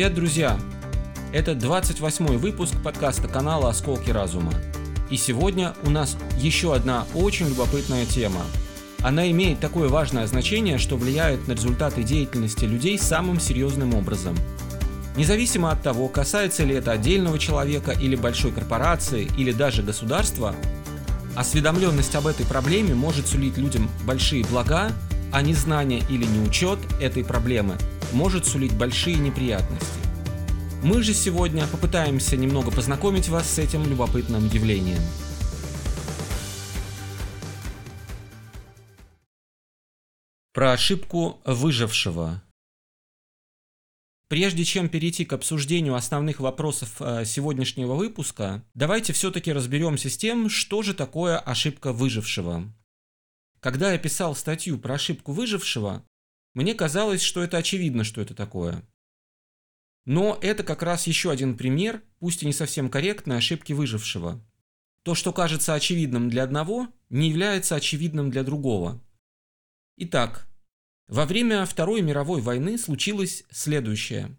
Привет, друзья! Это 28 выпуск подкаста канала «Осколки разума». И сегодня у нас еще одна очень любопытная тема. Она имеет такое важное значение, что влияет на результаты деятельности людей самым серьезным образом. Независимо от того, касается ли это отдельного человека или большой корпорации или даже государства, осведомленность об этой проблеме может сулить людям большие блага, а незнание или неучет этой проблемы может сулить большие неприятности. Мы же сегодня попытаемся немного познакомить вас с этим любопытным явлением. Про ошибку выжившего. Прежде чем перейти к обсуждению основных вопросов э, сегодняшнего выпуска, давайте все-таки разберемся с тем, что же такое ошибка выжившего. Когда я писал статью про ошибку выжившего, мне казалось, что это очевидно, что это такое. Но это как раз еще один пример, пусть и не совсем корректной, ошибки выжившего. То, что кажется очевидным для одного, не является очевидным для другого. Итак, во время Второй мировой войны случилось следующее.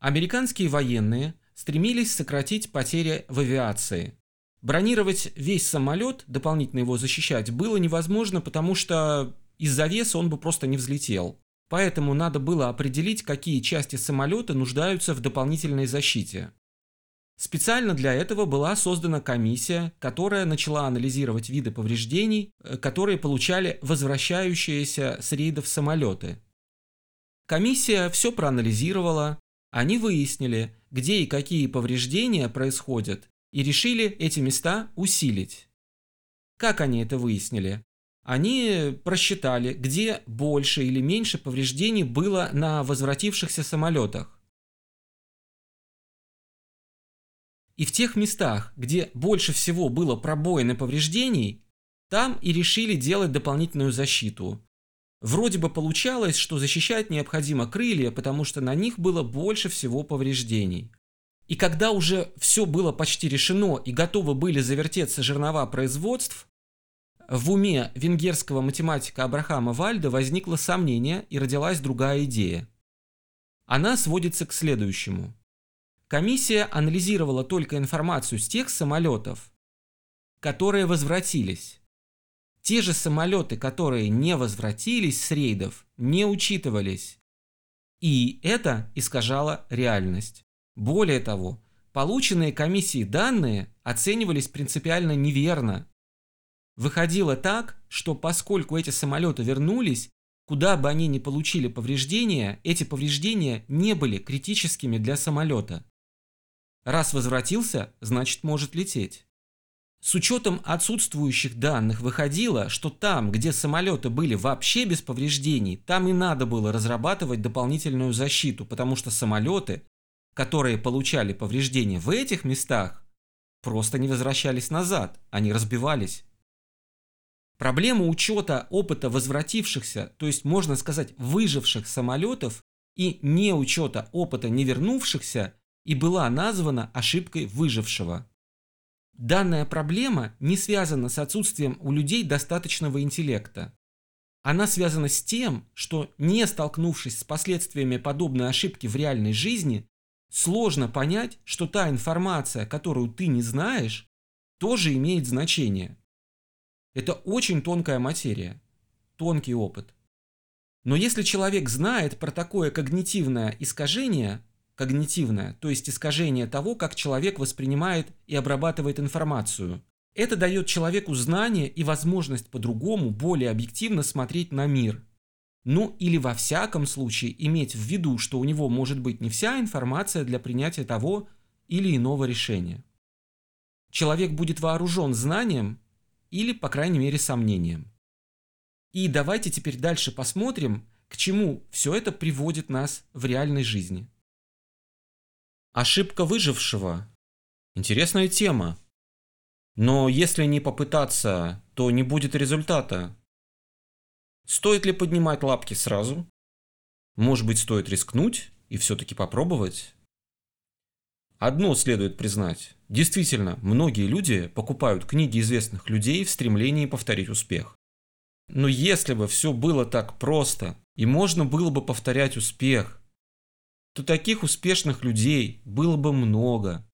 Американские военные стремились сократить потери в авиации. Бронировать весь самолет, дополнительно его защищать, было невозможно, потому что из-за веса он бы просто не взлетел. Поэтому надо было определить, какие части самолета нуждаются в дополнительной защите. Специально для этого была создана комиссия, которая начала анализировать виды повреждений, э, которые получали возвращающиеся с рейдов самолеты. Комиссия все проанализировала, они выяснили, где и какие повреждения происходят, и решили эти места усилить. Как они это выяснили? Они просчитали, где больше или меньше повреждений было на возвратившихся самолетах. И в тех местах, где больше всего было пробоин и повреждений, там и решили делать дополнительную защиту. Вроде бы получалось, что защищать необходимо крылья, потому что на них было больше всего повреждений. И когда уже все было почти решено и готовы были завертеться жернова производств, в уме венгерского математика Абрахама Вальда возникло сомнение и родилась другая идея. Она сводится к следующему. Комиссия анализировала только информацию с тех самолетов, которые возвратились. Те же самолеты, которые не возвратились с рейдов, не учитывались. И это искажало реальность. Более того, полученные комиссией данные оценивались принципиально неверно Выходило так, что поскольку эти самолеты вернулись, куда бы они ни получили повреждения, эти повреждения не были критическими для самолета. Раз возвратился, значит может лететь. С учетом отсутствующих данных выходило, что там, где самолеты были вообще без повреждений, там и надо было разрабатывать дополнительную защиту, потому что самолеты, которые получали повреждения в этих местах, просто не возвращались назад, они разбивались. Проблема учета опыта возвратившихся, то есть можно сказать выживших самолетов и не учета опыта не вернувшихся и была названа ошибкой выжившего. Данная проблема не связана с отсутствием у людей достаточного интеллекта. Она связана с тем, что не столкнувшись с последствиями подобной ошибки в реальной жизни, сложно понять, что та информация, которую ты не знаешь, тоже имеет значение. Это очень тонкая материя, тонкий опыт. Но если человек знает про такое когнитивное искажение, когнитивное, то есть искажение того, как человек воспринимает и обрабатывает информацию, это дает человеку знание и возможность по-другому, более объективно смотреть на мир. Ну или во всяком случае иметь в виду, что у него может быть не вся информация для принятия того или иного решения. Человек будет вооружен знанием, или, по крайней мере, сомнением. И давайте теперь дальше посмотрим, к чему все это приводит нас в реальной жизни. Ошибка выжившего. Интересная тема. Но если не попытаться, то не будет результата. Стоит ли поднимать лапки сразу? Может быть, стоит рискнуть и все-таки попробовать? Одно следует признать. Действительно, многие люди покупают книги известных людей в стремлении повторить успех. Но если бы все было так просто, и можно было бы повторять успех, то таких успешных людей было бы много.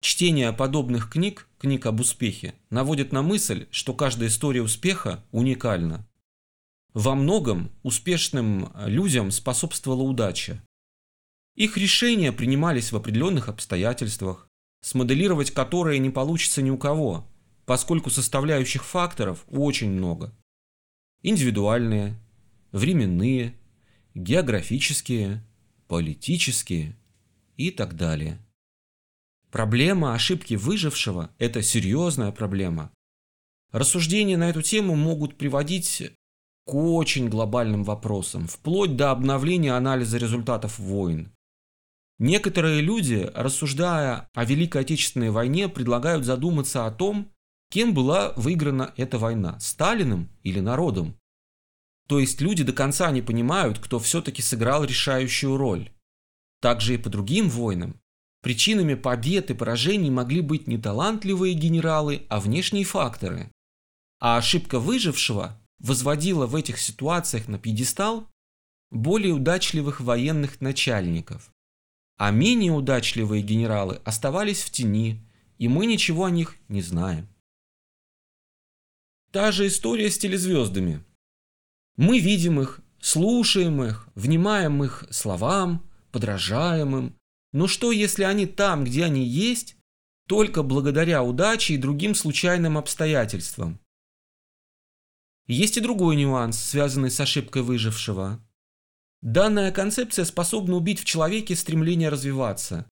Чтение подобных книг, книг об успехе, наводит на мысль, что каждая история успеха уникальна. Во многом успешным людям способствовала удача. Их решения принимались в определенных обстоятельствах, смоделировать которые не получится ни у кого, поскольку составляющих факторов очень много. Индивидуальные, временные, географические, политические и так далее. Проблема ошибки выжившего – это серьезная проблема. Рассуждения на эту тему могут приводить к очень глобальным вопросам, вплоть до обновления анализа результатов войн. Некоторые люди, рассуждая о Великой Отечественной войне, предлагают задуматься о том, кем была выиграна эта война – Сталиным или народом. То есть люди до конца не понимают, кто все-таки сыграл решающую роль. Также и по другим войнам. Причинами побед и поражений могли быть не талантливые генералы, а внешние факторы. А ошибка выжившего возводила в этих ситуациях на пьедестал более удачливых военных начальников. А менее удачливые генералы оставались в тени, и мы ничего о них не знаем. Та же история с телезвездами. Мы видим их, слушаем их, внимаем их словам, подражаем им. Но что, если они там, где они есть, только благодаря удаче и другим случайным обстоятельствам? Есть и другой нюанс, связанный с ошибкой выжившего. Данная концепция способна убить в человеке стремление развиваться.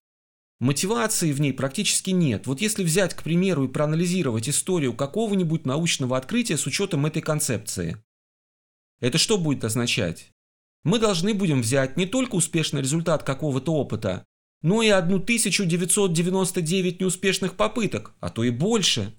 Мотивации в ней практически нет. Вот если взять, к примеру, и проанализировать историю какого-нибудь научного открытия с учетом этой концепции. Это что будет означать? Мы должны будем взять не только успешный результат какого-то опыта, но и 1999 неуспешных попыток, а то и больше.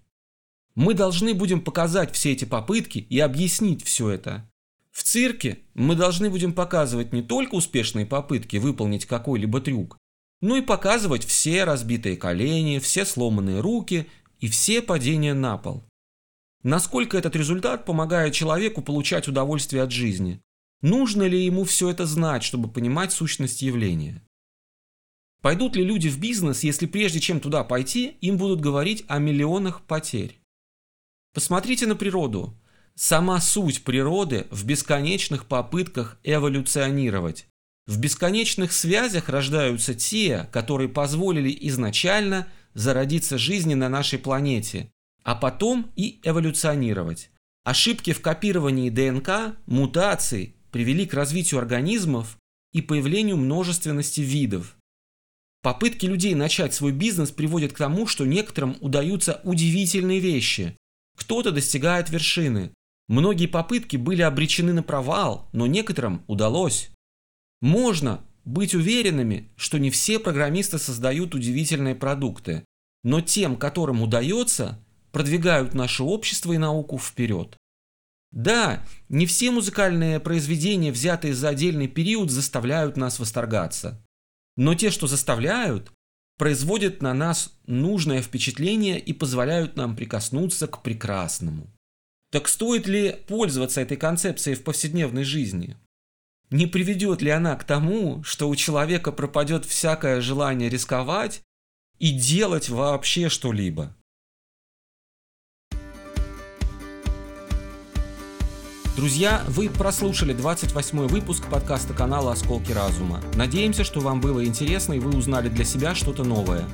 Мы должны будем показать все эти попытки и объяснить все это. В цирке мы должны будем показывать не только успешные попытки выполнить какой-либо трюк, ну и показывать все разбитые колени, все сломанные руки и все падения на пол. Насколько этот результат помогает человеку получать удовольствие от жизни? Нужно ли ему все это знать, чтобы понимать сущность явления? Пойдут ли люди в бизнес, если прежде чем туда пойти, им будут говорить о миллионах потерь? Посмотрите на природу. Сама суть природы в бесконечных попытках эволюционировать. В бесконечных связях рождаются те, которые позволили изначально зародиться жизни на нашей планете, а потом и эволюционировать. Ошибки в копировании ДНК, мутации привели к развитию организмов и появлению множественности видов. Попытки людей начать свой бизнес приводят к тому, что некоторым удаются удивительные вещи. Кто-то достигает вершины. Многие попытки были обречены на провал, но некоторым удалось. Можно быть уверенными, что не все программисты создают удивительные продукты, но тем, которым удается, продвигают наше общество и науку вперед. Да, не все музыкальные произведения, взятые за отдельный период, заставляют нас восторгаться. Но те, что заставляют, производят на нас нужное впечатление и позволяют нам прикоснуться к прекрасному. Так стоит ли пользоваться этой концепцией в повседневной жизни? Не приведет ли она к тому, что у человека пропадет всякое желание рисковать и делать вообще что-либо? Друзья, вы прослушали 28 выпуск подкаста канала «Осколки разума». Надеемся, что вам было интересно и вы узнали для себя что-то новое.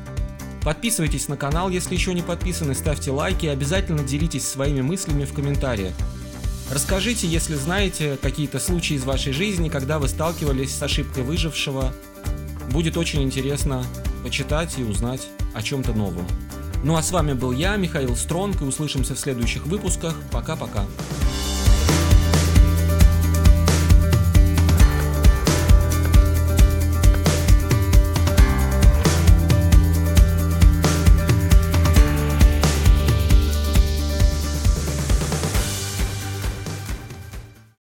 Подписывайтесь на канал, если еще не подписаны, ставьте лайки и обязательно делитесь своими мыслями в комментариях. Расскажите, если знаете какие-то случаи из вашей жизни, когда вы сталкивались с ошибкой выжившего. Будет очень интересно почитать и узнать о чем-то новом. Ну а с вами был я, Михаил Стронг, и услышимся в следующих выпусках. Пока-пока.